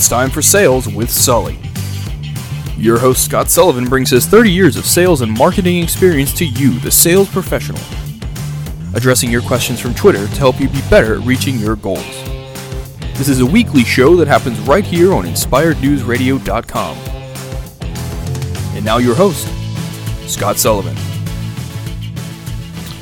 It's time for Sales with Sully. Your host, Scott Sullivan, brings his 30 years of sales and marketing experience to you, the sales professional, addressing your questions from Twitter to help you be better at reaching your goals. This is a weekly show that happens right here on InspiredNewsRadio.com. And now, your host, Scott Sullivan.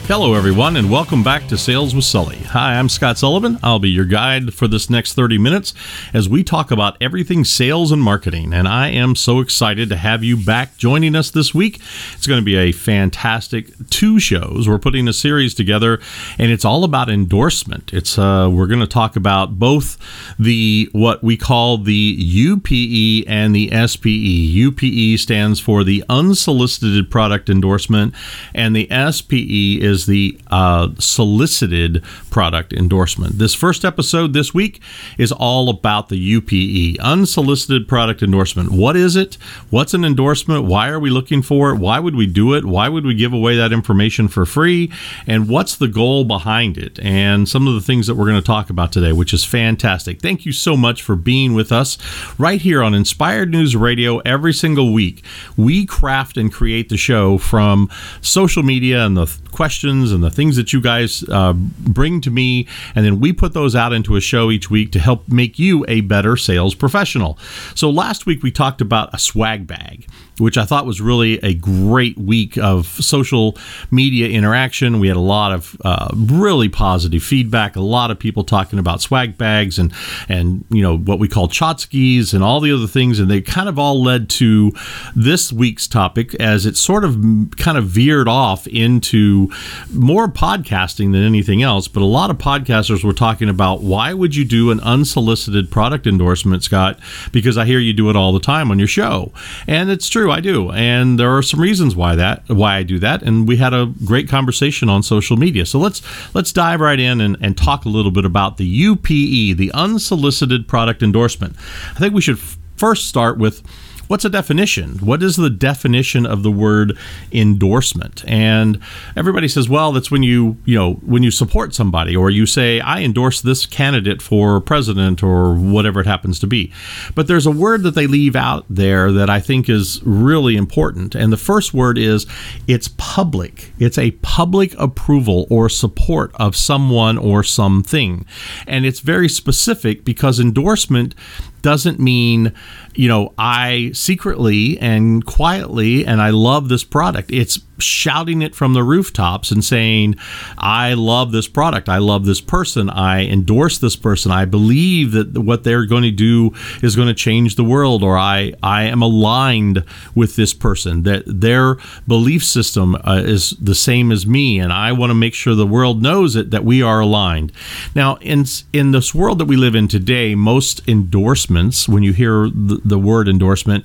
Hello, everyone, and welcome back to Sales with Sully. Hi, I'm Scott Sullivan. I'll be your guide for this next 30 minutes as we talk about everything sales and marketing. And I am so excited to have you back joining us this week. It's going to be a fantastic two shows. We're putting a series together, and it's all about endorsement. It's uh, we're going to talk about both the what we call the UPE and the SPE. UPE stands for the unsolicited product endorsement, and the SPE is the uh, solicited product endorsement. This first episode this week is all about the UPE, unsolicited product endorsement. What is it? What's an endorsement? Why are we looking for it? Why would we do it? Why would we give away that information for free? And what's the goal behind it? And some of the things that we're going to talk about today, which is fantastic. Thank you so much for being with us right here on Inspired News Radio every single week. We craft and create the show from social media and the questions and the things that you guys uh, bring to me. And then we put those out into a show each week to help make you a better sales professional. So last week we talked about a swag bag which I thought was really a great week of social media interaction. We had a lot of uh, really positive feedback. A lot of people talking about swag bags and and you know what we call chotskis and all the other things, and they kind of all led to this week's topic as it sort of kind of veered off into more podcasting than anything else. But a lot of podcasters were talking about why would you do an unsolicited product endorsement, Scott? Because I hear you do it all the time on your show, and it's true true, I do, and there are some reasons why that why I do that. And we had a great conversation on social media. So let's let's dive right in and, and talk a little bit about the UPE, the unsolicited product endorsement. I think we should f- first start with what's a definition? What is the definition of the word endorsement? And everybody says, well, that's when you, you know, when you support somebody or you say, I endorse this candidate for president or whatever it happens to be. But there's a word that they leave out there that I think is really important. And the first word is it's public. It's a public approval or support of someone or something. And it's very specific because endorsement doesn't mean you know i secretly and quietly and i love this product. It's shouting it from the rooftops and saying, I love this product. I love this person. I endorse this person. I believe that what they're going to do is going to change the world, or I, I am aligned with this person, that their belief system uh, is the same as me, and I want to make sure the world knows it, that we are aligned. Now, in, in this world that we live in today, most endorsements, when you hear the, the word endorsement,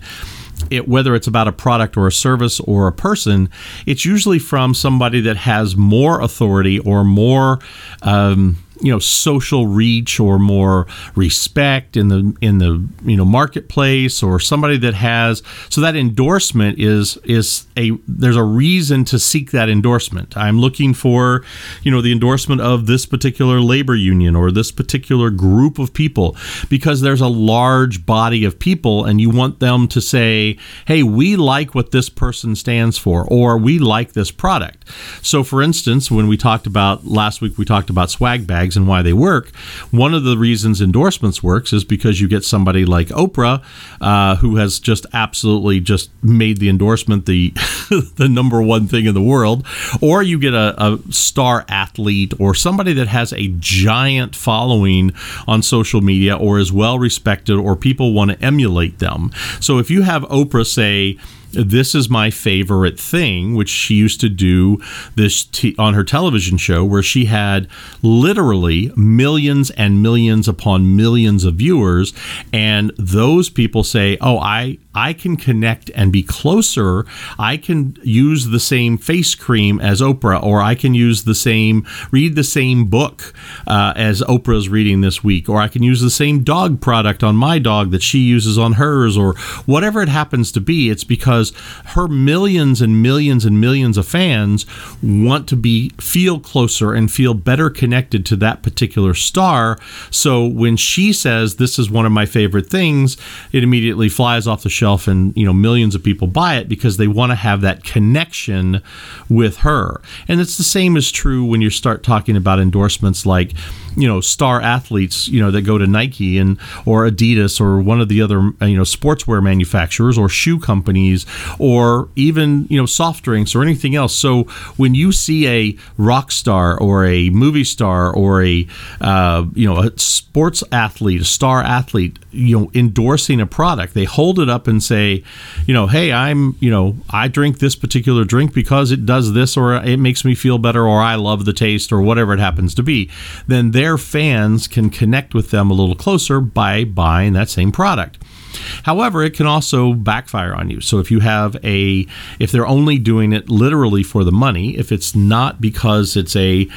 it, whether it's about a product or a service or a person, it's usually from somebody that has more authority or more um, you know social reach or more respect in the in the you know marketplace or somebody that has so that endorsement is is a there's a reason to seek that endorsement. I'm looking for you know the endorsement of this particular labor union or this particular group of people because there's a large body of people and you want them to say hey we like what this person stands for or we like this product. So for instance when we talked about last week we talked about swag bags and why they work. One of the reasons endorsements works is because you get somebody like Oprah, uh, who has just absolutely just made the endorsement the the number one thing in the world, or you get a, a star athlete or somebody that has a giant following on social media or is well respected or people want to emulate them. So if you have Oprah say this is my favorite thing, which she used to do this t- on her television show, where she had literally millions and millions upon millions of viewers, and those people say, "Oh, I I can connect and be closer. I can use the same face cream as Oprah, or I can use the same, read the same book uh, as Oprah's reading this week, or I can use the same dog product on my dog that she uses on hers, or whatever it happens to be. It's because her millions and millions and millions of fans want to be feel closer and feel better connected to that particular star. So when she says this is one of my favorite things, it immediately flies off the shelf and you know millions of people buy it because they want to have that connection with her. And it's the same is true when you start talking about endorsements like you know star athletes you know that go to Nike and or Adidas or one of the other you know sportswear manufacturers or shoe companies or even you know soft drinks or anything else. So when you see a rock star or a movie star or a uh, you know a sports athlete, a star athlete, you know endorsing a product, they hold it up and say, you know, hey, I'm you know I drink this particular drink because it does this or it makes me feel better or I love the taste or whatever it happens to be. Then their fans can connect with them a little closer by buying that same product. However, it can also backfire on you. So if you have a, if they're only doing it literally for the money, if it's not because it's a,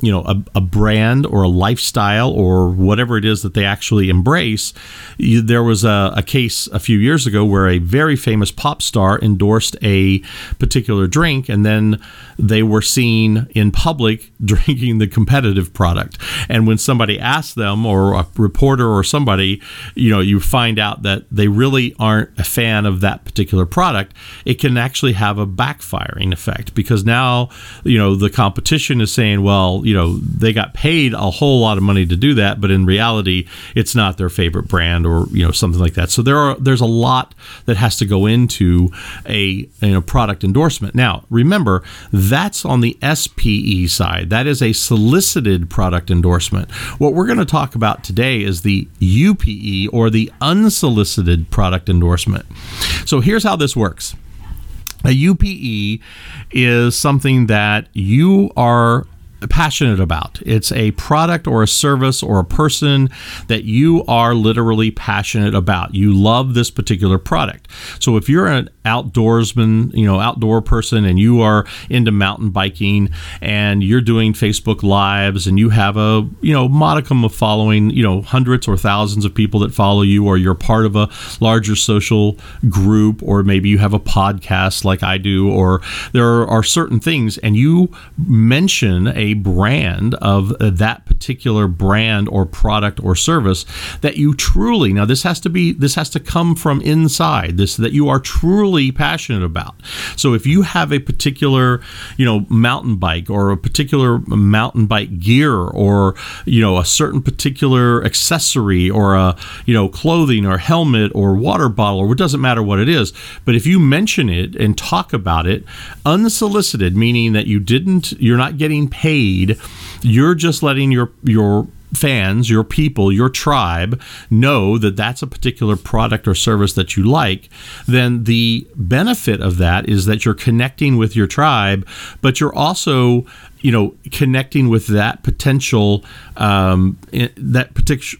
you know a, a, brand or a lifestyle or whatever it is that they actually embrace you, there was a, a, case a few years ago where a very famous pop star endorsed a particular drink and then they were seen in public drinking the competitive product. And when somebody asked them or a reporter or somebody you know you find out that they really aren't a fan of that particular product it can actually have a backfiring effect because now you know the competition is saying well you know they got paid a whole lot of money to do that, but in reality, it's not their favorite brand or you know something like that. So there are there's a lot that has to go into a you know, product endorsement. Now remember that's on the SPE side. That is a solicited product endorsement. What we're going to talk about today is the UPE or the unsolicited product endorsement. So here's how this works. A UPE is something that you are passionate about. It's a product or a service or a person that you are literally passionate about. You love this particular product. So if you're an outdoorsman, you know, outdoor person and you are into mountain biking and you're doing Facebook lives and you have a, you know, modicum of following, you know, hundreds or thousands of people that follow you or you're part of a larger social group or maybe you have a podcast like I do or there are certain things and you mention a brand of that particular brand or product or service that you truly now this has to be this has to come from inside this that you are truly passionate about. So if you have a particular you know mountain bike or a particular mountain bike gear or you know a certain particular accessory or a you know clothing or helmet or water bottle or it doesn't matter what it is but if you mention it and talk about it unsolicited meaning that you didn't you're not getting paid you're just letting your your fans, your people, your tribe know that that's a particular product or service that you like, then the benefit of that is that you're connecting with your tribe, but you're also you know connecting with that potential um, that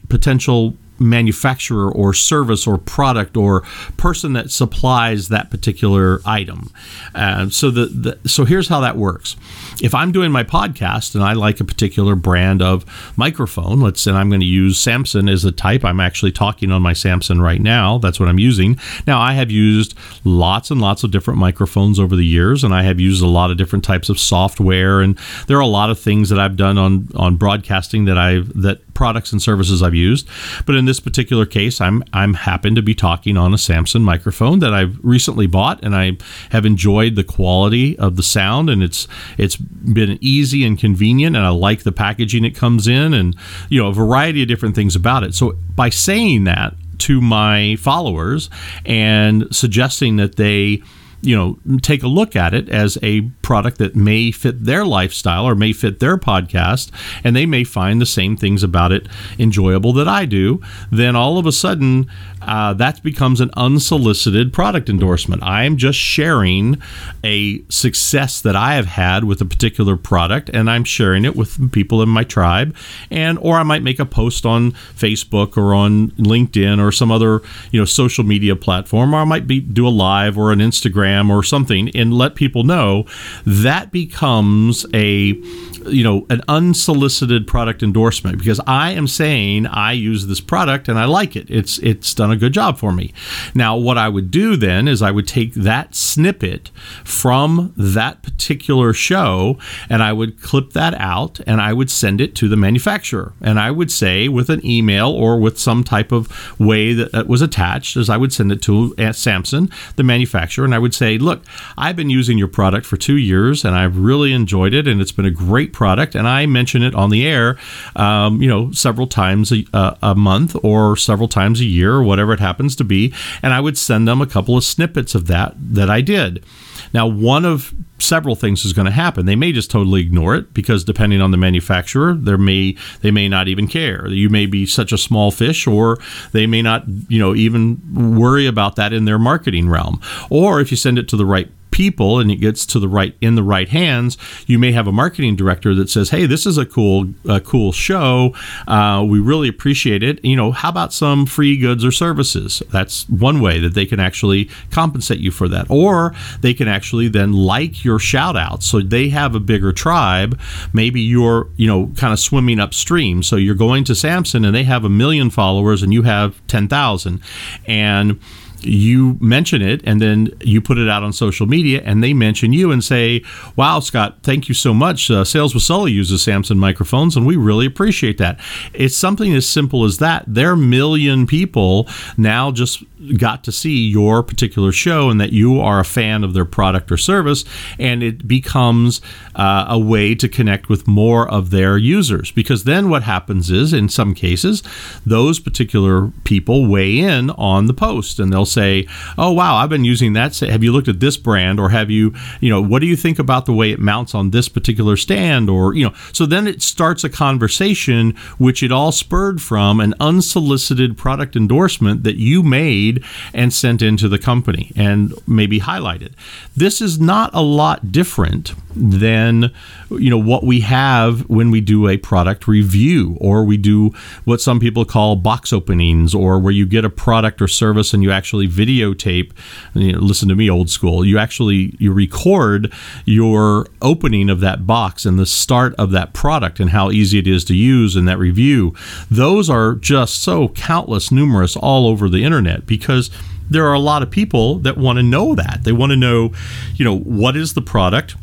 potential manufacturer or service or product or person that supplies that particular item. Uh, so the, the so here's how that works. If I'm doing my podcast and I like a particular brand of microphone, let's say I'm going to use Samson as a type. I'm actually talking on my Samson right now. That's what I'm using. Now I have used lots and lots of different microphones over the years, and I have used a lot of different types of software, and there are a lot of things that I've done on on broadcasting that I've that products and services I've used. But in this particular case, I'm I'm happen to be talking on a Samson microphone that I've recently bought, and I have enjoyed the quality of the sound, and it's it's been easy and convenient, and I like the packaging it comes in, and you know a variety of different things about it. So by saying that to my followers and suggesting that they you know, take a look at it as a product that may fit their lifestyle or may fit their podcast, and they may find the same things about it enjoyable that I do, then all of a sudden uh, that becomes an unsolicited product endorsement. I am just sharing a success that I have had with a particular product, and I'm sharing it with people in my tribe, and or I might make a post on Facebook or on LinkedIn or some other you know social media platform, or I might be do a live or an Instagram or something, and let people know. That becomes a you know an unsolicited product endorsement because I am saying I use this product and I like it. It's it's done a good job for me. Now what I would do then is I would take that snippet from that particular show and I would clip that out and I would send it to the manufacturer and I would say with an email or with some type of way that, that was attached as I would send it to uh, Samson the manufacturer and I would say look I've been using your product for 2 years and I've really enjoyed it and it's been a great product, and I mention it on the air, um, you know, several times a, a, month or several times a year or whatever it happens to be, and I would send them a couple of snippets of that that I did. Now, one of several things is going to happen. They may just totally ignore it because depending on the manufacturer, there may they may not even care. You may be such a small fish or they may not, you know, even worry about that in their marketing realm. Or if you send it to the right people and it gets to the right in the right hands, you may have a marketing director that says, "Hey, this is a cool a cool show. Uh, we really appreciate it. You know, how about some free goods or services?" That's one way that they can actually compensate you for that, or they can actually then like your shout out, so they have a bigger tribe. Maybe you're you know kind of swimming upstream, so you're going to Samson and they have a million followers and you have ten thousand, and you mention it and then you put it out on social media and they mention you and say, Wow, Scott, thank you so much. Uh, Sales with Sully uses Samson microphones and we really appreciate that. It's something as simple as that. Their million people now just got to see your particular show and that you are a fan of their product or service and it becomes uh, a way to connect with more of their users because then what happens is in some cases those particular people weigh in on the post and they'll say, "Oh wow, I've been using that. Have you looked at this brand, or have you, you know, what do you think about the way it mounts on this particular stand, or you know?" So then it starts a conversation, which it all spurred from an unsolicited product endorsement that you made and sent into the company and maybe highlighted. This is not a lot different than you know what we have when we do a product review or we do what some people call box openings or where you get a product or service and you actually videotape you know, listen to me old school. You actually you record your opening of that box and the start of that product and how easy it is to use in that review. Those are just so countless numerous all over the internet because there are a lot of people that want to know that. They want to know you know what is the product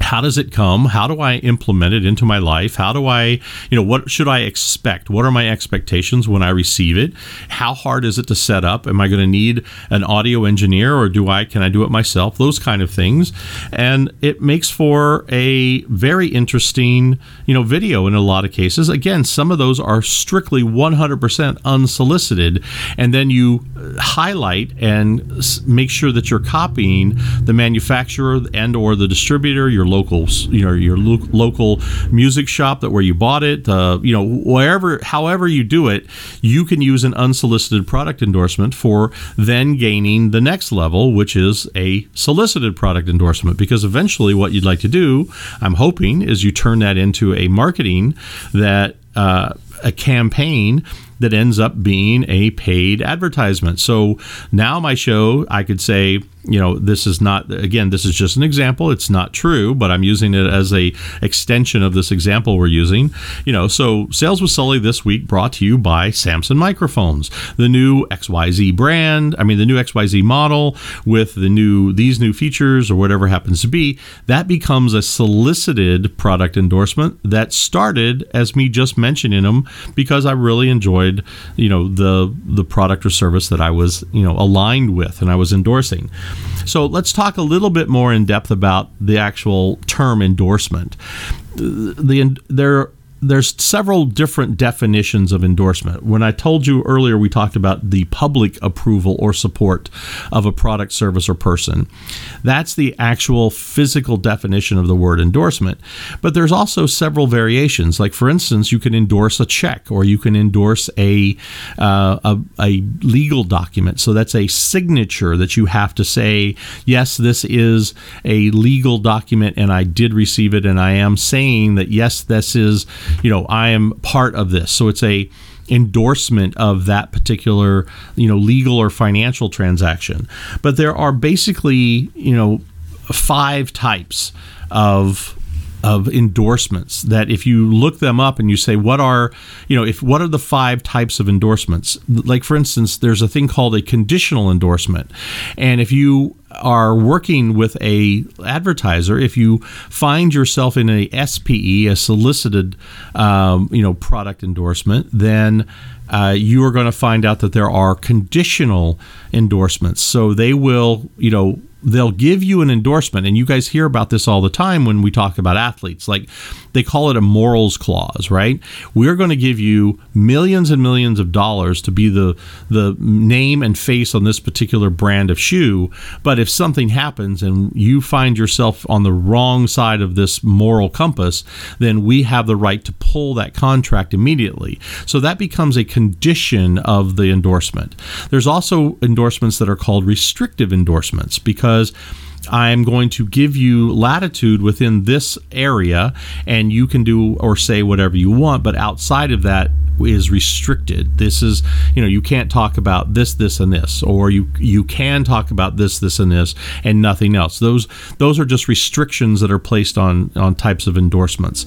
how does it come? How do i implement it into my life? How do i you know what should i expect? What are my expectations when i receive it? How hard is it to set up? Am i going to need an audio engineer or do i can i do it myself? Those kind of things. And it makes for a very interesting you know video in a lot of cases. Again some of those are strictly 100% unsolicited and then you uh, highlight and make sure that you're copying the manufacturer and or the distributor your local, you know, your lo- local music shop that where you bought it, uh, you know, wherever, however you do it, you can use an unsolicited product endorsement for then gaining the next level, which is a solicited product endorsement. Because eventually, what you'd like to do, I'm hoping, is you turn that into a marketing that uh, a campaign that ends up being a paid advertisement. So now my show, I could say, you know this is not again this is just an example it's not true but i'm using it as a extension of this example we're using you know so sales with sully this week brought to you by samson microphones the new xyz brand i mean the new xyz model with the new these new features or whatever happens to be that becomes a solicited product endorsement that started as me just mentioning them because i really enjoyed you know the the product or service that i was you know aligned with and i was endorsing so let's talk a little bit more in depth about the actual term endorsement. The, there there's several different definitions of endorsement. When I told you earlier, we talked about the public approval or support of a product, service, or person. That's the actual physical definition of the word endorsement. But there's also several variations. Like, for instance, you can endorse a check or you can endorse a, uh, a, a legal document. So that's a signature that you have to say, yes, this is a legal document and I did receive it and I am saying that, yes, this is you know, I am part of this. So it's a endorsement of that particular, you know, legal or financial transaction. But there are basically, you know, five types of of endorsements that if you look them up and you say what are you know if what are the five types of endorsements? Like for instance there's a thing called a conditional endorsement. And if you are working with a advertiser if you find yourself in a SPE a solicited um, you know product endorsement then uh, you are going to find out that there are conditional endorsements. So they will you know they'll give you an endorsement and you guys hear about this all the time when we talk about athletes. Like they call it a morals clause right? We're going to give you millions and millions of dollars to be the the name and face on this particular brand of shoe but if something happens and you find yourself on the wrong side of this moral compass then we have the right to pull that contract immediately. So that becomes a condition of the endorsement. There's also endorsements that are called restrictive endorsements because because I'm going to give you latitude within this area and you can do or say whatever you want, but outside of that is restricted. This is, you know, you can't talk about this, this, and this, or you you can talk about this, this, and this, and nothing else. Those those are just restrictions that are placed on on types of endorsements.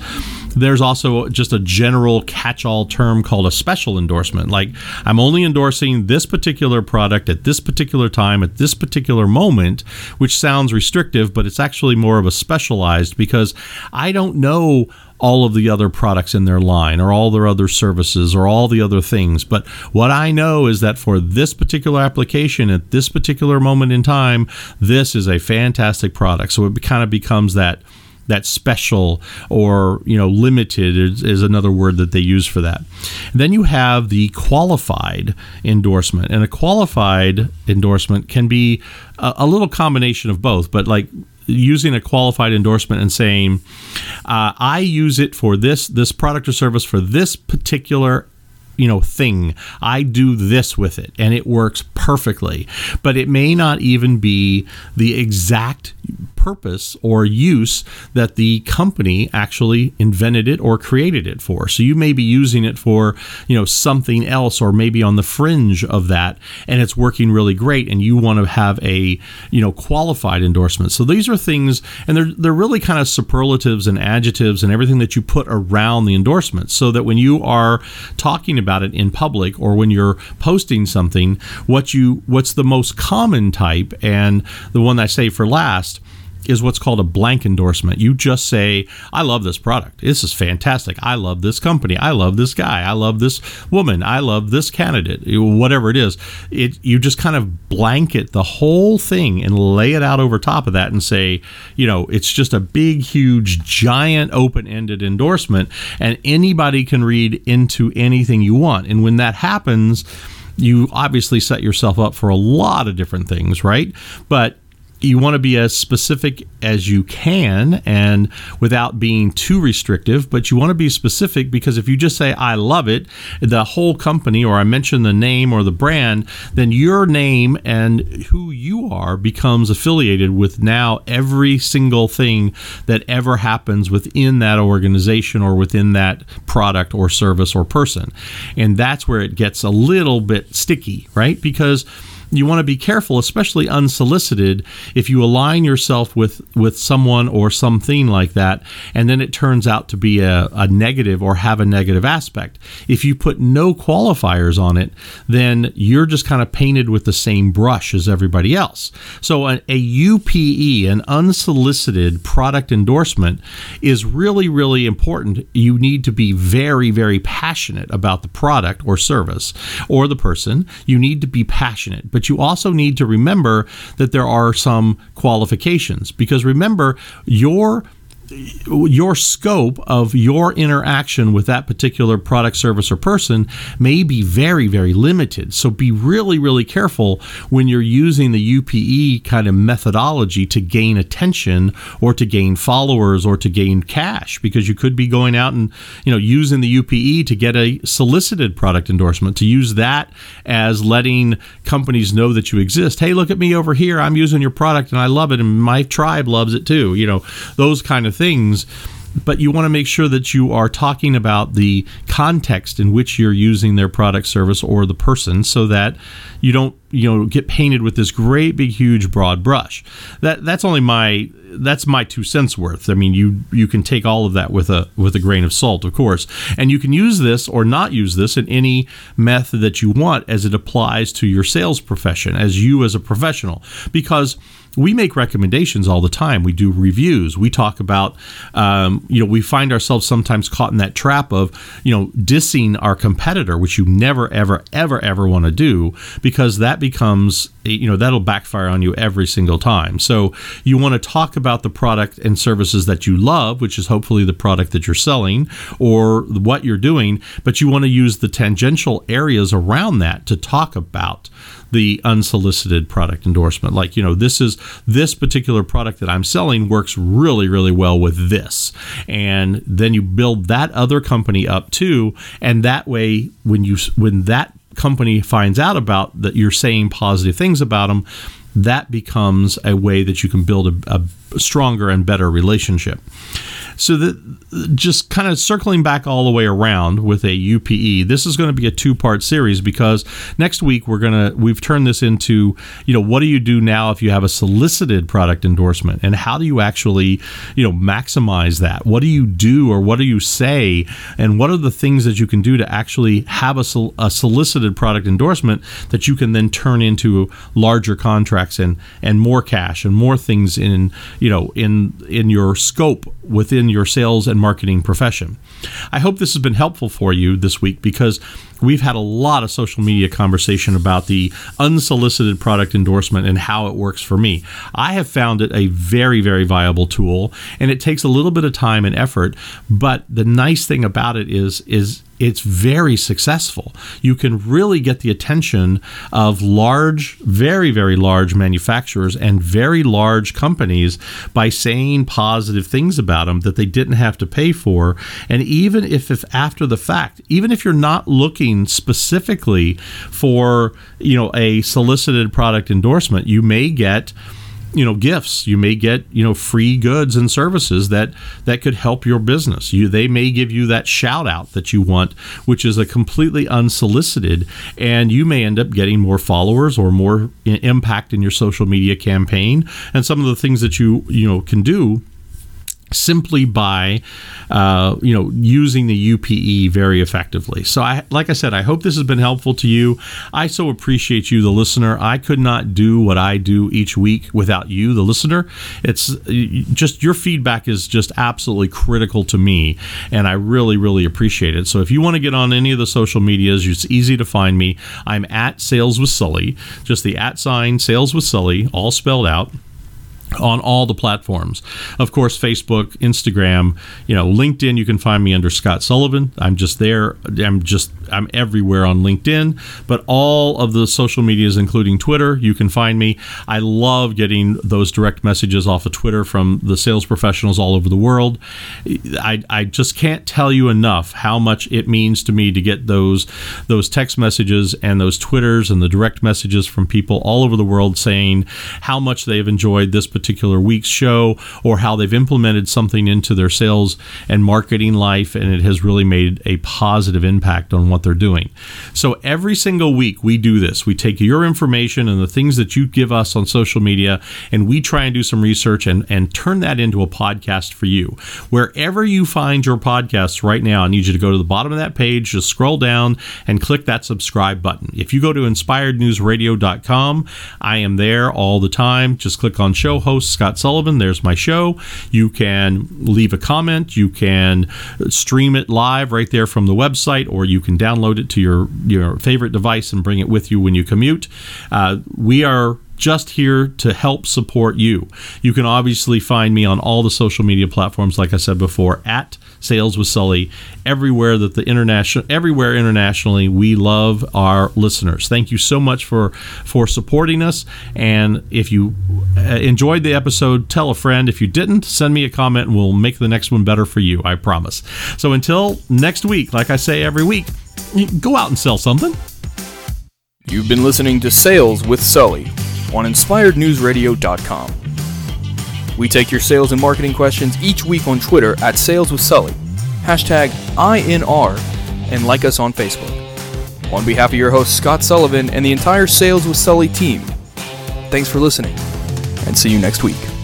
There's also just a general catch-all term called a special endorsement. Like I'm only endorsing this particular product at this particular time at this particular moment, which sounds restrictive, but it's actually more of a specialized because I don't know all of the other products in their line or all their other services or all the other things. But what I know is that for this particular application at this particular moment in time, this is a fantastic product. So it kind of becomes that that special or you know limited is, is, another word that they use for that. Then you have the qualified endorsement, and a qualified endorsement can be a, a little combination of both. But like using a qualified endorsement and saying, uh, I use it for this this product or service for this particular you know thing i do this with it and it works perfectly but it may not even be the exact purpose or use that the company actually invented it or created it for. So you may be using it for, you know, something else or maybe on the fringe of that and it's working really great and you want to have a, you know, qualified endorsement. So these are things and they're they're really kind of superlatives and adjectives and everything that you put around the endorsement so that when you are talking about it in public or when you're posting something, what you what's the most common type and the one I say for last is what's called a blank endorsement. You just say, I love this product. This is fantastic. I love this company. I love this guy. I love this woman. I love this candidate. Whatever it is. It you just kind of blanket the whole thing and lay it out over top of that and say, you know, it's just a big, huge, giant open-ended endorsement and anybody can read into anything you want. And when that happens, you obviously set yourself up for a lot of different things, right? But you want to be as specific as you can and without being too restrictive, but you want to be specific because if you just say, I love it, the whole company, or I mention the name or the brand, then your name and who you are becomes affiliated with now every single thing that ever happens within that organization or within that product or service or person. And that's where it gets a little bit sticky, right? Because you want to be careful, especially unsolicited, if you align yourself with with someone or something like that, and then it turns out to be a, a negative or have a negative aspect. If you put no qualifiers on it, then you're just kind of painted with the same brush as everybody else. So a, a UPE, an unsolicited product endorsement, is really really important. You need to be very very passionate about the product or service or the person. You need to be passionate, but you also need to remember that there are some qualifications. Because remember, your your scope of your interaction with that particular product, service, or person may be very, very limited. So be really, really careful when you're using the UPE kind of methodology to gain attention or to gain followers or to gain cash because you could be going out and you know using the UPE to get a solicited product endorsement to use that as letting companies know that you exist. Hey, look at me over here. I'm using your product and I love it and my tribe loves it too. You know, those kind of things but you want to make sure that you are talking about the context in which you're using their product service or the person so that you don't you know get painted with this great big huge broad brush. That that's only my that's my two cents worth. I mean you you can take all of that with a with a grain of salt of course. And you can use this or not use this in any method that you want as it applies to your sales profession as you as a professional. Because we make recommendations all the time. We do reviews. We talk about, um, you know, we find ourselves sometimes caught in that trap of, you know, dissing our competitor, which you never, ever, ever, ever want to do because that becomes, you know, that'll backfire on you every single time. So you want to talk about the product and services that you love, which is hopefully the product that you're selling or what you're doing, but you want to use the tangential areas around that to talk about the unsolicited product endorsement. Like, you know, this is this particular product that I'm selling works really, really well with this. And then you build that other company up too. And that way, when you, when that company finds out about that you're saying positive things about them, that becomes a way that you can build a, a stronger and better relationship. So just kind of circling back all the way around with a UPE, this is going to be a two part series because next week we're gonna we've turned this into you know what do you do now if you have a solicited product endorsement and how do you actually you know maximize that? What do you do or what do you say and what are the things that you can do to actually have a, a solicited product endorsement that you can then turn into larger contracts and and more cash and more things in you know in in your scope within your sales and marketing profession. I hope this has been helpful for you this week because we've had a lot of social media conversation about the unsolicited product endorsement and how it works for me. I have found it a very, very viable tool, and it takes a little bit of time and effort. But the nice thing about it is, is it's very successful. You can really get the attention of large, very, very large manufacturers and very large companies by saying positive things about them that they didn't have to pay for. And even if, if after the fact, even if you're not looking specifically for, you know, a solicited product endorsement, you may get you know gifts. You may get you know free goods and services that that could help your business. You they may give you that shout out that you want which is a completely unsolicited and you may end up getting more followers or more impact in your social media campaign. And some of the things that you you know can do simply by uh, you know using the UPE very effectively. So I like I said I hope this has been helpful to you. I so appreciate you the listener. I could not do what I do each week without you the listener. It's just your feedback is just absolutely critical to me and I really really appreciate it. So if you want to get on any of the social medias, it's easy to find me. I'm at Sales with Sully, just the at sign Sales with Sully all spelled out on all the platforms. Of course, Facebook, Instagram, you know, LinkedIn, you can find me under Scott Sullivan. I'm just there. I'm just I'm everywhere on LinkedIn, but all of the social medias including Twitter, you can find me. I love getting those direct messages off of Twitter from the sales professionals all over the world. I, I just can't tell you enough how much it means to me to get those those text messages and those Twitters and the direct messages from people all over the world saying how much they've enjoyed this particular week's show or how they've implemented something into their sales and marketing life and it has really made a positive impact on what they're doing. So every single week we do this. We take your information and the things that you give us on social media and we try and do some research and, and turn that into a podcast for you. Wherever you find your podcast right now, I need you to go to the bottom of that page, just scroll down and click that subscribe button. If you go to inspirednewsradio.com, I am there all the time. Just click on show host Scott Sullivan. There's my show. You can leave a comment. You can stream it live right there from the website, or you can download it to your your favorite device and bring it with you when you commute. Uh, we are just here to help support you. You can obviously find me on all the social media platforms, like I said before, at Sales with Sully. Everywhere that the international, everywhere internationally, we love our listeners. Thank you so much for for supporting us. And if you uh, enjoyed the episode, tell a friend. If you didn't, send me a comment, and we'll make the next one better for you. I promise. So until next week, like I say every week, go out and sell something. You've been listening to Sales with Sully on InspiredNewsRadio.com. We take your sales and marketing questions each week on Twitter at Sales with Sully, hashtag INR, and like us on Facebook. On behalf of your host Scott Sullivan and the entire Sales with Sully team, thanks for listening, and see you next week.